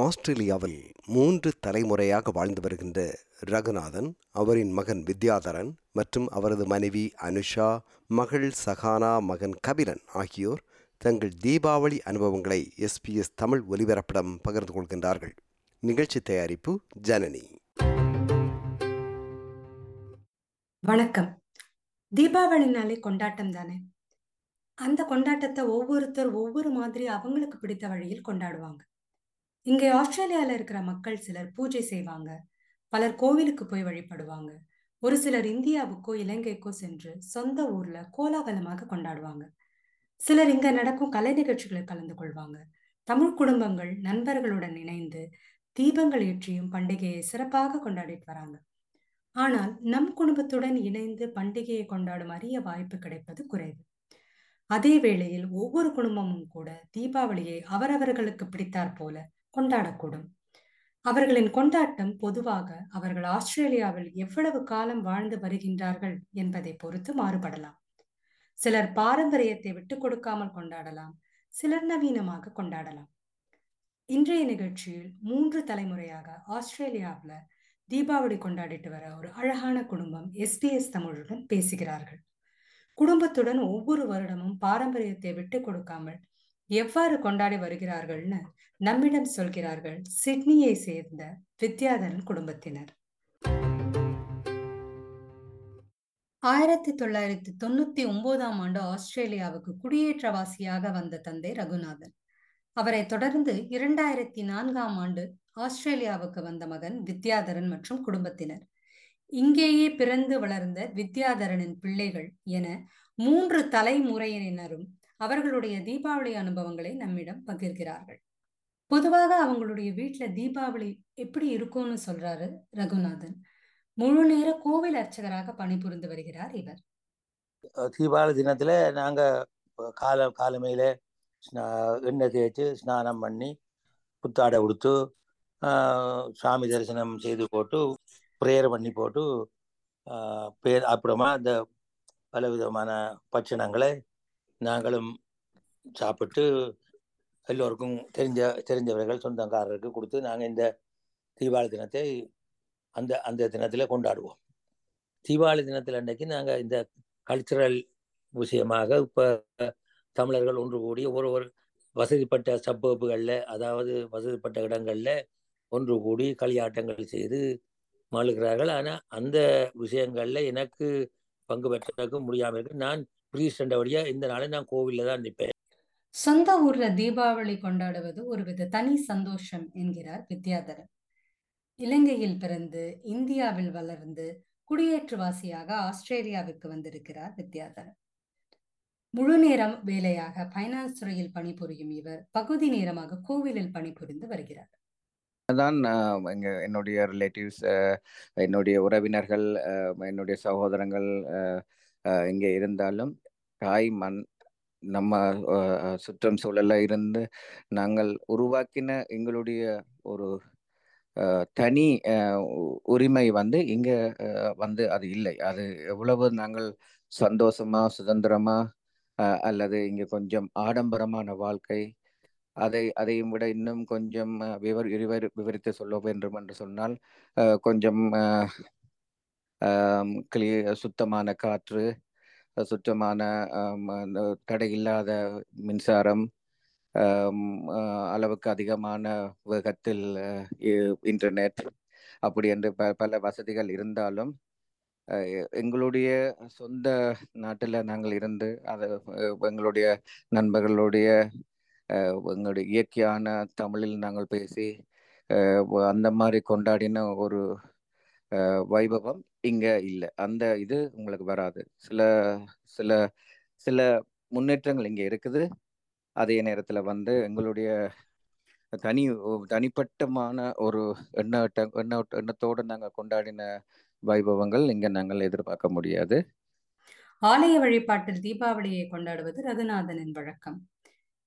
ஆஸ்திரேலியாவில் மூன்று தலைமுறையாக வாழ்ந்து வருகின்ற ரகுநாதன் அவரின் மகன் வித்யாதரன் மற்றும் அவரது மனைவி அனுஷா மகள் சகானா மகன் கபிலன் ஆகியோர் தங்கள் தீபாவளி அனுபவங்களை எஸ்பிஎஸ் தமிழ் ஒலிபரப்பிடம் பகிர்ந்து கொள்கின்றார்கள். நிகழ்ச்சி தயாரிப்பு ஜனனி. வணக்கம். தீபாவளினாலே கொண்டாட்டம் தானே? அந்த கொண்டாட்டத்தை ஒவ்வொருத்தர் ஒவ்வொரு மாதிரி அவங்களுக்கு பிடித்த வழியில் கொண்டாடுவாங்க. இங்கே ஆஸ்திரேலியால இருக்கிற மக்கள் சிலர் பூஜை செய்வாங்க. பலர் கோவிலுக்கு போய் வழிபடுவாங்க. ஒரு சிலர் இந்தியாவுக்கோ இலங்கைக்கோ சென்று சொந்த ஊர்ல கோலாகலமாக கொண்டாடுவாங்க. சிலர் இங்க நடக்கும் கலை நிகழ்ச்சிகளில் கலந்து கொள்வாங்க. தமிழ் குடும்பங்கள் நண்பர்களுடன் இணைந்து தீபங்கள் ஏற்றியும் பண்டிகையை சிறப்பாக கொண்டாடிட்டு வராங்க. ஆனால் நம் குடும்பத்துடன் இணைந்து பண்டிகையை கொண்டாடும் அரிய வாய்ப்பு கிடைப்பது குறைவு. அதே வேளையில் ஒவ்வொரு குடும்பமும் கூட தீபாவளியை அவரவர்களுக்கு பிடித்தாற் போல கொண்டாடக்கூடும். அவர்களின் கொண்டாட்டம் பொதுவாக அவர்கள் ஆஸ்திரேலியாவில் எவ்வளவு காலம் வாழ்ந்து வருகின்றார்கள் என்பதை பொறுத்து மாறுபடலாம். சிலர் பாரம்பரியத்தை விட்டுக் கொடுக்காமல் கொண்டாடலாம் சிலர் நவீனமாக கொண்டாடலாம். இன்றைய நிகழ்ச்சியில் மூன்று தலைமுறையாக ஆஸ்திரேலியாவில் தீபாவளி கொண்டாடிட்டு வர ஒரு அழகான குடும்பம் எஸ்பிஎஸ் தமிழுடன் பேசுகிறார்கள். குடும்பத்துடன் ஒவ்வொரு வருடமும் பாரம்பரியத்தை விட்டு கொடுக்காமல் எவ்வாறு கொண்டாடி வருகிறார்கள்னு நம்மிடம் சொல்கிறார்கள் சிட்னியை சேர்ந்த வித்யாதரன் குடும்பத்தினர். ஆயிரத்தி தொள்ளாயிரத்தி தொண்ணூத்தி ஒன்பதாம் ஆண்டு ஆஸ்திரேலியாவுக்கு குடியேற்றவாசியாக வந்த தந்தை ரகுநாதன். அவரை தொடர்ந்து இரண்டாயிரத்தி நான்காம் ஆண்டு ஆஸ்திரேலியாவுக்கு வந்த மகன் வித்யாதரன் மற்றும் குடும்பத்தினர். இங்கேயே பிறந்து வளர்ந்த வித்யாதரனின் பிள்ளைகள் என மூன்று தலைமுறையினரும் அவர்களுடைய தீபாவளி அனுபவங்களை நம்மிடம் பகிர்கிறார்கள். பொதுவாக அவங்களுடைய வீட்டுல தீபாவளி எப்படி இருக்கும்னு சொல்றாரு ரகுநாதன். முழு நேர கோவில் அர்ச்சகராக பணிபுரிந்து வருகிறார் இவர். தீபாவளி தினத்துல நாங்க கால காலமையில எண்ணெய் தேய்ச்சி ஸ்நானம் பண்ணி புத்தாடை உடுத்து சாமி தரிசனம் செய்து போட்டு ப்ரேயர் பண்ணி போட்டு பேர் அப்புறமா இந்த பல விதமான பட்சணங்களை நாங்களும் சாப்பிட்டு எல்லோருக்கும் தெரிஞ்ச தெரிஞ்சவர்கள் சொந்தக்காரருக்கு கொடுத்து நாங்கள் இந்த தீபாவளி தினத்தை அந்த அந்த தினத்தில் கொண்டாடுவோம். தீபாவளி தினத்தில் அன்றைக்கு நாங்கள் இந்த கல்ச்சுரல் விஷயமாக இப்போ தமிழர்கள் ஒன்று கூடி ஒரு ஒரு வசதிப்பட்ட சப்பப்புகளில் அதாவது வசதிப்பட்ட இடங்களில் ஒன்று கூடி களியாட்டங்கள் செய்து மாளுகிறார்கள் ஆனால் அந்த விஷயங்களில் எனக்கு பங்கு பெற்றதுக்கு முடியாமல் இருக்கு. நான் ப்ரீஸ்ட் வழியா இந்த நாளை நான் கோவிலில் தான் நிற்பேன் சொந்த ஊர்ல தீபாவளி கொண்டாடுவது ஒருவித தனி சந்தோஷம் என்கிறார் வித்யாதரன். இலங்கையில் பிறந்து இந்தியாவில் வளர்ந்து குடியேற்றவாசியாக ஆஸ்திரேலியாவுக்கு வந்திருக்கிறார் வித்யாதரன். முழு நேரம் வேலையாக பைனான்ஸ் துறையில் பணிபுரியும் இவர் பகுதி நேரமாக கோவிலில் பணிபுரிந்து வருகிறார். தான் என்னுடைய ரிலேட்டிவ்ஸ் என்னுடைய உறவினர்கள் என்னுடைய சகோதரங்கள் இங்கே இருந்தாலும் தாய் மண் நம்ம சுற்றம் சூழல்ல இருந்து நாங்கள் உருவாக்கின எங்களுடைய ஒரு தனி உரிமை வந்து இங்க வந்து அது இல்லை. அது எவ்வளவு நாங்கள் சந்தோஷமா சுதந்திரமா அல்லது இங்க கொஞ்சம் ஆடம்பரமான வாழ்க்கை அதை அதையும் விட இன்னும் கொஞ்சம் விவர் விவர் விவரித்து சொல்ல வேண்டும் என்று சொன்னால் கொஞ்சம் கிளி சுத்தமான காற்று சுத்தமான தடை இல்லாத மின்சாரம் அளவுக்கு அதிகமான வேகத்தில் இன்டர்நெட் அப்படி என்று ப பல வசதிகள் இருந்தாலும் எங்களுடைய சொந்த நாட்டில் நாங்கள் இருந்து அதை எங்களுடைய நண்பர்களுடைய எங்களுடைய இயற்கையான தமிழில் நாங்கள் பேசி அந்த மாதிரி கொண்டாடின ஒரு வைபவம் இங்க இல்லை. அந்த இது உங்களுக்கு வராது. சில சில சில முன்னேற்றங்கள் இங்க இருக்குது. அதே நேரத்துல வந்து எங்களுடைய தனி தனிப்பட்டமான ஒரு எண்ண எண்ண எண்ணத்தோடு நாங்கள் கொண்டாடின வைபவங்கள் இங்க நாங்கள் எதிர்பார்க்க முடியாது. ஆலய வழிபாட்டில் தீபாவளியை கொண்டாடுவது ரகுநாதனின் வழக்கம்.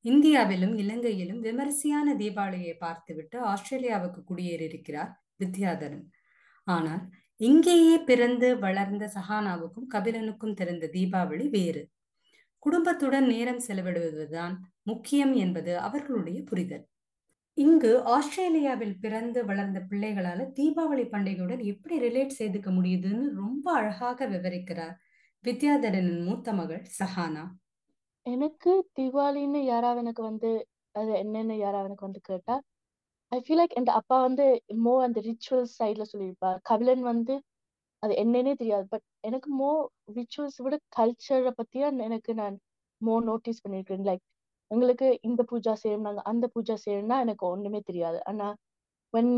இந்தியாவிலும் இலங்கையிலும் விமரிசையான தீபாவளியை பார்த்துவிட்டு ஆஸ்திரேலியாவுக்கு குடியேறியிருக்கிறார் வித்யாதரன். ஆனால் இங்கேயே பிறந்து வளர்ந்த சஹானாவுக்கும் கபிலனுக்கும் தெரிந்த தீபாவளி வேறு. குடும்பத்துடன் நேரம் செலவிடுவதுதான் முக்கியம் என்பது அவர்களுடைய புரிதல். இங்கு ஆஸ்திரேலியாவில் பிறந்து வளர்ந்த பிள்ளைகளால தீபாவளி பண்டிகையுடன் எப்படி ரிலேட் செய்துக்க முடியுதுன்னு ரொம்ப அழகாக விவரிக்கிறார் வித்யாதரனின் மூத்த மகள் சஹானா. எனக்கு தீபாவளின்னு யாராவது எனக்கு வந்து அது என்னன்னு யாராவது எனக்கு வந்து கேட்டா ஐ ஃபீல் லைக் என் அப்பா வந்து மோ அந்த ரிச்சுவல்ஸ் சைட்ல சொல்லியிருப்பார். கபிலன் வந்து அது என்னன்னே தெரியாது பட் எனக்கு மோ ரிச்சுவல்ஸ் விட கல்ச்சரை பத்தியா எனக்கு நான் மோ நோட்டீஸ் பண்ணிருக்கேன் லைக் எங்களுக்கு இந்த பூஜா செய்யணும் நாங்கள் அந்த பூஜா செய்யணும்னா எனக்கு ஒண்ணுமே தெரியாது. ஆனா when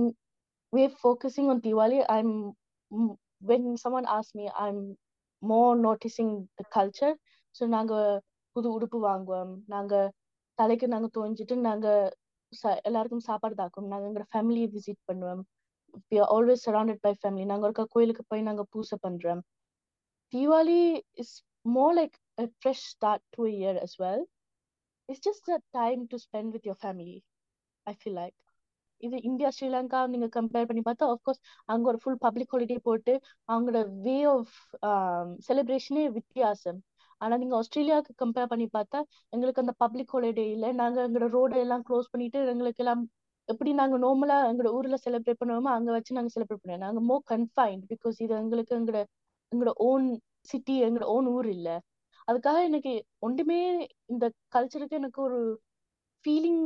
we focusing on Diwali I am when when as me I am மோ நோட்டீஸிங் த கல்ச்சர் ஸோ நாங்கள் புது உடுப்பு வாங்குவோம் நாங்கள் தலைக்கு நாங்கள் துவஞ்சிட்டு நாங்கள் ச- எல்லாருக்கும் சாப்பாடு தாக்கும் நாங்க எங்களோட ஃபேமிலியை விசிட் பண்ணுவோம். We are always surrounded by family. நாங்க ஒருக்கா கோயிலுக்கு போய் நாங்க பூசை பண்றோம். Deepavali is more like a fresh start to a year as well. It's just a time to spend with your family I feel like. இது India Sri Lanka நீங்க compare பண்ணி பார்த்தா ஆஃப்கோர்ஸ் அங்க ஒரு ஃபுல் பப்ளிக் ஹாலிடே போட்டு அவங்களோட வே ஆஃப் செலிப்ரேஷனே வித்தியாசம். ஆனா நீங்க ஆஸ்திரேலியாவுக்கு கம்பேர் பண்ணி பார்த்தா எங்களுக்கு அந்த பப்ளிக் ஹாலிடே இல்ல. நாங்க எங்களோட ரோடு எல்லாம் க்ளோஸ் பண்ணிட்டு எங்களுக்கு எல்லாம் எப்படி நாங்க நார்மலா எங்களோட ஊர்ல செலிப்ரேட் பண்ணுவோமோ அங்க வச்சு நாங்க செலிப்ரேட் பண்ணுவோம். நாங்க மோர் கன்ஃபைன்ட் பிகாஸ் இது எங்களுக்கு எங்களோட எங்களோட ஓன் சிட்டி எங்களோட ஓன் ஊர் இல்ல. அதுக்காக எனக்கு ஒன்றுமே இந்த கல்ச்சருக்கு எனக்கு ஒரு ஃபீலிங்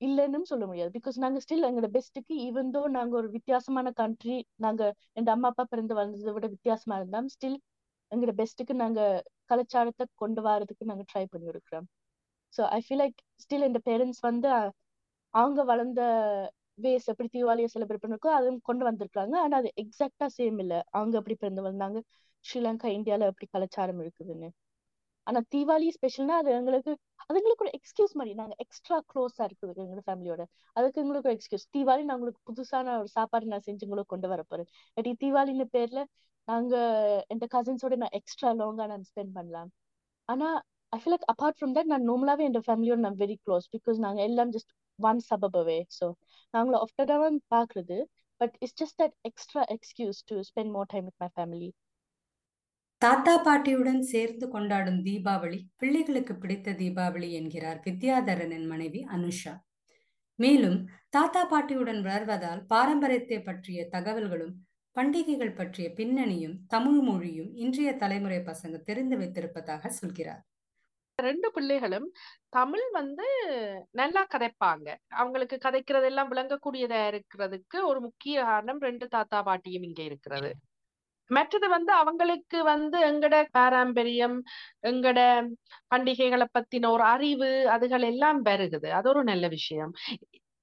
இல்லைன்னு சொல்ல முடியாது. பிகாஸ் நாங்க ஸ்டில் எங்களோட பெஸ்ட்டுக்கு ஈவன் தோ நாங்க ஒரு வித்தியாசமான கண்ட்ரி நாங்க எங்க அம்மா அப்பா பிறந்து வளர்ந்ததை விட வித்தியாசமா இருந்தாலும் ஸ்டில் எங்களோட பெஸ்ட்டுக்கு நாங்க கலாச்சாரத்தை கொண்டு வரதுக்கு நாங்க ட்ரை பண்ணி இருக்கிறோம் so I feel like still எங்க பேரண்ட்ஸ் வந்து அவங்க வளர்ந்த வேஸ் எப்படி தீபாவளியை செலிப்ரேட் பண்ணிருக்கோ அதுவும் கொண்டு வந்திருக்காங்க. ஆனா அது எக்ஸாக்டா சேம் இல்ல. அவங்க எப்படி பிறந்து வந்தாங்க? ஸ்ரீலங்கா இந்தியால எப்படி கலாச்சாரம் இருக்குதுன்னு. ஆனா தீபாவளி ஸ்பெஷல்னா அது எங்களுக்கு அதுங்களுக்கு ஒரு எக்ஸ்கியூஸ் மாதிரி நாங்க எக்ஸ்ட்ரா க்ளோஸா இருக்குது எங்க ஃபேமிலியோட அதுக்கு எங்களுக்கு ஒரு எக்ஸ்கியூஸ் தீபாவளி நான் உங்களுக்கு புதுசான ஒரு சாப்பாடு நான் செஞ்சு உங்களுக்கு கொண்டு வர போறேன். பட் தீபாவளின்னு பேர்ல நாங்க என் கசின்ஸோட நான் எக்ஸ்ட்ரா லாங்கா நான் ஸ்பெண்ட் பண்ணலாம். ஆனா I feel like apart from that நான் நார்மலாவே என் ஃபேமிலியோட நான் வெரி க்ளோஸ் பிகாஸ் நாங்க எல்லாம் ஜஸ்ட் ஒன் சபபவே ஸோ ஸோ ஆஃப்டர் தான் பாக்குறது but it's just that extra excuse to spend more time with my family தாத்தா பாட்டியுடன் சேர்ந்து கொண்டாடும் தீபாவளி பிள்ளைகளுக்கு பிடித்த தீபாவளி என்கிறார் வித்யாதரனின் மனைவி அனுஷா. மேலும் தாத்தா பாட்டியுடன் வளர்வதால் பாரம்பரியத்தை பற்றிய தகவல்களும் பண்டிகைகள் பற்றிய பின்னணியும் தமிழ் மொழியும் இன்றைய தலைமுறை பசங்க தெரிந்து வைத்திருப்பதாக சொல்கிறார். ரெண்டு பிள்ளைகளும் தமிழ் வந்து நல்லா கதைப்பாங்க. அவங்களுக்கு கதைக்கிறதெல்லாம் விளங்கக்கூடியதா இருக்கிறதுக்கு ஒரு முக்கிய காரணம் ரெண்டு தாத்தா பாட்டியும் இங்க இருக்கிறது. மற்றது வந்து அவங்களுக்கு வந்து எங்கட பாரம்பரியம் எங்கட பண்டிகைகளை பத்தின ஒரு அறிவு அதுகள் எல்லாம் வருகுது அது ஒரு நல்ல விஷயம்.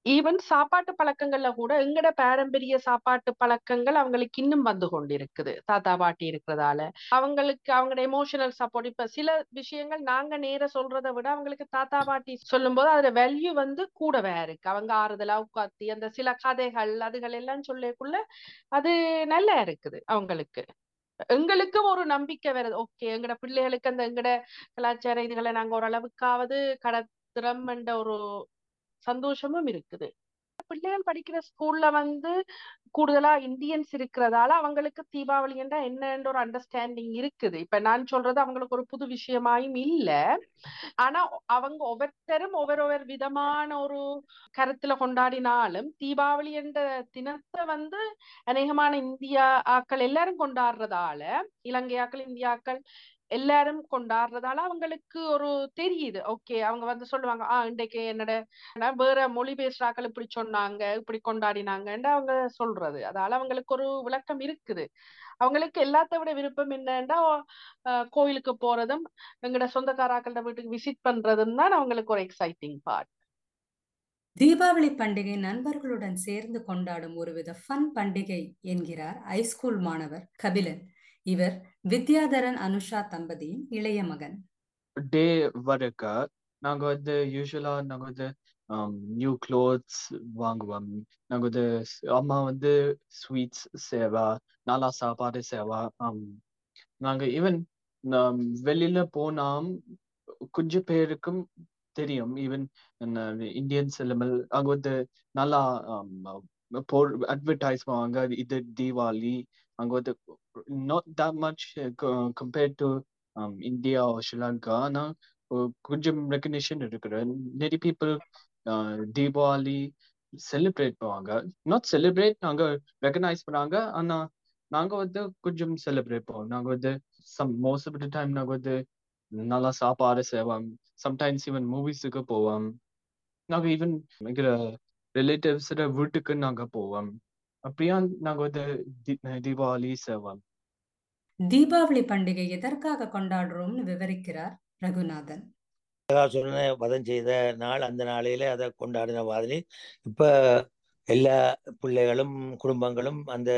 ஈவன் சாப்பாட்டு பழக்கங்கள்ல கூட எங்கட பாரம்பரிய சாப்பாட்டு பழக்கங்கள் அவங்களுக்கு இன்னும் வந்து கொண்டிருக்குது. தாத்தா பாட்டி இருக்கிறதால. அவங்களுக்கு அவங்களோட எமோஷனல் சப்போர்ட் இப்ப சில விஷயங்கள் நாங்க நேர சொல்றதை விட அவங்களுக்கு தாத்தா பாட்டி சொல்லும் போது அதோட வேல்யூ வந்து கூடவே இருக்கு. அவங்க ஆறுதலா உட்காத்தி அந்த சில கதைகள் அதுகள் எல்லாம் சொல்லக்குள்ள அது நல்லா இருக்குது அவங்களுக்கு. எங்களுக்கும் ஒரு நம்பிக்கை வருது. ஓகே எங்கட பிள்ளைகளுக்கு அந்த எங்கட கலாச்சார இதுகளை நாங்க ஓரளவுக்காவது கடத்துறோம் என்ற ஒரு சந்தோஷமும் இருக்குது. பிள்ளைகள் படிக்கிற ஸ்கூல்ல வந்து கூடுதலா இந்தியன்ஸ் இருக்கிறதால அவங்களுக்கு தீபாவளி என்றா என்னன்ற ஒரு அண்டர்ஸ்டாண்டிங் இருக்குது. இப்ப நான் சொல்றது அவங்களுக்கு ஒரு புது விஷயமாயும் இல்ல. ஆனா அவங்க ஒவ்வொருத்தரும் ஒவ்வொரு ஒவ்வொரு விதமான ஒரு கருத்துல கொண்டாடினாலும் தீபாவளி என்ற தினத்தை வந்து அநேகமான இந்தியா ஆக்கள் எல்லாரும் கொண்டாடுறதால இலங்கை ஆக்கள் இந்தியாக்கள் எல்லாரும் கொண்டாடுறதால அவங்களுக்கு ஒரு தெரியுது. ஓகே அவங்க வந்து சொல்லுவாங்க ஆஹ் இன்றைக்கு என்னோட வேற மொழி பேசுறாக்கள் இப்படி சொன்னாங்க இப்படி கொண்டாடினாங்கன்னு அவங்க சொல்றது. அதால அவங்களுக்கு ஒரு விளக்கம் இருக்குது. அவங்களுக்கு எல்லாத்த விட விருப்பம் என்னன்னா கோயிலுக்கு போறதும் எங்கட சொந்தக்காராக்கள வீட்டுக்கு விசிட் பண்றதும் தான் அவங்களுக்கு ஒரு எக்ஸைட்டிங் பார்ட் தீபாவளி பண்டிகை நண்பர்களுடன் சேர்ந்து கொண்டாடும் ஒருவித ஃபன் பண்டிகை என்கிறார் ஹைஸ்கூல் மாணவர் கபிலன். இவர் வித்யாதரன் அனுஷா தம்பதியின் இளைய மகன். டே வரக்க நாங்க வந்து யூஸ்வலா நாங்க வந்து um, நியூ க்ளோத்ஸ் வாங்குவோம். நாங்க வந்து அம்மா வந்து ஸ்வீட்ஸ் சேவா நல்லா சாப்பாடு சேவா um, நாங்க ஈவன் வெளியில போனாம் கொஞ்சம் பேருக்கும் தெரியும். ஈவன் இந்தியன் சிலமல் அங்க வந்து நல்லா போர் அட்வர்டைஸ் பண்ணுவாங்க இது தீபாவளி அங்க வந்து not that much compared to India Sri Lanka ஆனா ஒரு கொஞ்சம் ரெக்கக்னிஷன் இருக்கிற நிறைய பீப்புள் தீபாவளி செலிப்ரேட் பண்ணுவாங்க. நாட் செலிப்ரேட் நாங்க ரெக்கக்னைஸ் பண்ணாங்க. ஆனா நாங்க வந்து கொஞ்சம் செலிப்ரேட் பண்ணுவோம். நாங்க வந்து some most of the time நாங்க வந்து நல்லா சாப்பாடு செய்வோம். சம்டைம்ஸ் ஈவன் மூவிஸுக்கு போவோம். நாங்க ஈவன் இருக்கிற ரிலேட்டிவ்ஸோட வீட்டுக்கு நாங்க போவோம். அப்படியா நாங்க வந்து தி- தீபாவளி செய்வோம் தீபாவளி பண்டிகை எதற்காக கொண்டாடுறோம்னு விவரிக்கிறார் ரகுநாதன். நரகாசுரனை வதம் செய்த நாள் அந்த நாளையில அதை கொண்டாடின மாதிரி இப்ப எல்லா பிள்ளைகளும் குடும்பங்களும் அந்த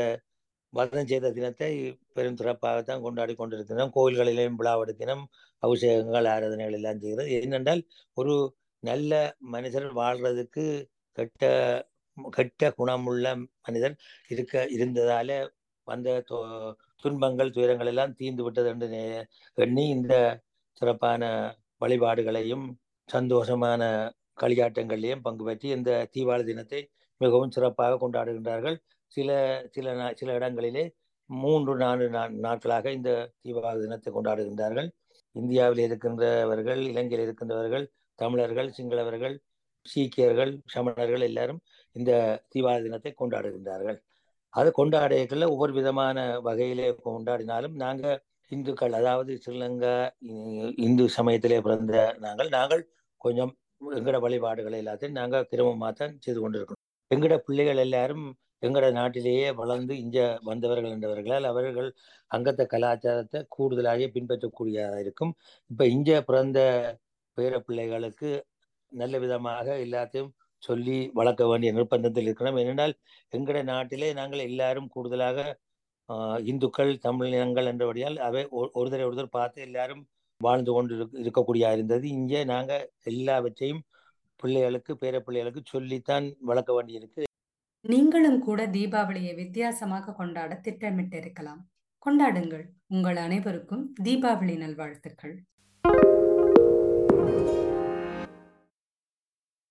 வதம் செய்த தினத்தை பெரும் சிறப்பாகத்தான் கொண்டாடி கொண்டிருக்கிறோம் கோயில்களிலேயும் விழாவெடுத்தினம் அபிஷேகங்கள் ஆராதனைகள் எல்லாம் செய்கிறது. ஏனென்றால் ஒரு நல்ல மனிதர் வாழ்றதுக்கு கெட்ட கெட்ட குணமுள்ள மனிதர் இருக்க இருந்ததால வந்த து- துன்பங்கள் துயரங்கள் எல்லாம் தீர்ந்து விட்டது என்று நே- எண்ணி இந்த சிறப்பான வழிபாடுகளையும் சந்தோஷமான களியாட்டங்களையும் பங்கு பெற்றி இந்த தீபாவளி தினத்தை மிகவும் சிறப்பாக கொண்டாடுகின்றார்கள். சில சில நா- சில இடங்களிலே மூன்று நான்கு நாட்களாக இந்த தீபாவளி தினத்தை கொண்டாடுகின்றார்கள். இந்தியாவில் இருக்கின்றவர்கள் இலங்கையில் இருக்கின்றவர்கள் தமிழர்கள் சிங்களவர்கள் சீக்கியர்கள் சமணர்கள் எல்லாரும் இந்த தீபாவளி தினத்தை கொண்டாடுகின்றார்கள். அது கொண்டாடையத்தில் ஒவ்வொரு விதமான வகையிலே கொண்டாடினாலும் நாங்கள் இந்துக்கள் அதாவது ஸ்ரீலங்கா இந்து சமயத்திலே பிறந்த நாங்கள் நாங்கள் கொஞ்சம் எங்கட வழிபாடுகளை எல்லாத்தையும் நாங்கள் கிரமமாக தான் செய்து கொண்டிருக்கணும். எங்கட பிள்ளைகள் எல்லாரும் எங்கட நாட்டிலேயே வளர்ந்து இங்க வந்தவர்கள் என்றவர்களால் அவர்கள் அங்கத்த கலாச்சாரத்தை கூடுதலாக பின்பற்றக்கூடியதாக இருக்கும். இப்போ இங்க பிறந்த பேர பிள்ளைகளுக்கு நல்ல விதமாக எல்லாத்தையும் சொல்லி வளர்க்க வேண்டிய நிர்பந்தத்தில் இருக்கிறோம். ஏனென்றால் எங்கட நாட்டிலே நாங்கள் எல்லாரும் கூடுதலாக ஆஹ், இந்துக்கள் தமிழினங்கள் என்றபடியால் அவை ஒருத்தரை ஒருத்தர் பார்த்து எல்லாரும் வாழ்ந்து கொண்டு இருக்கக்கூடிய இருந்தது. இங்கே நாங்க எல்லாவற்றையும் பிள்ளைகளுக்கு பேர பிள்ளைகளுக்கு சொல்லித்தான் வளர்க்க வேண்டியிருக்கு. நீங்களும் கூட தீபாவளியை வித்தியாசமாக கொண்டாட திட்டமிட்டிருக்கலாம். கொண்டாடுங்கள். உங்கள் அனைவருக்கும் தீபாவளி நல்வாழ்த்துக்கள்.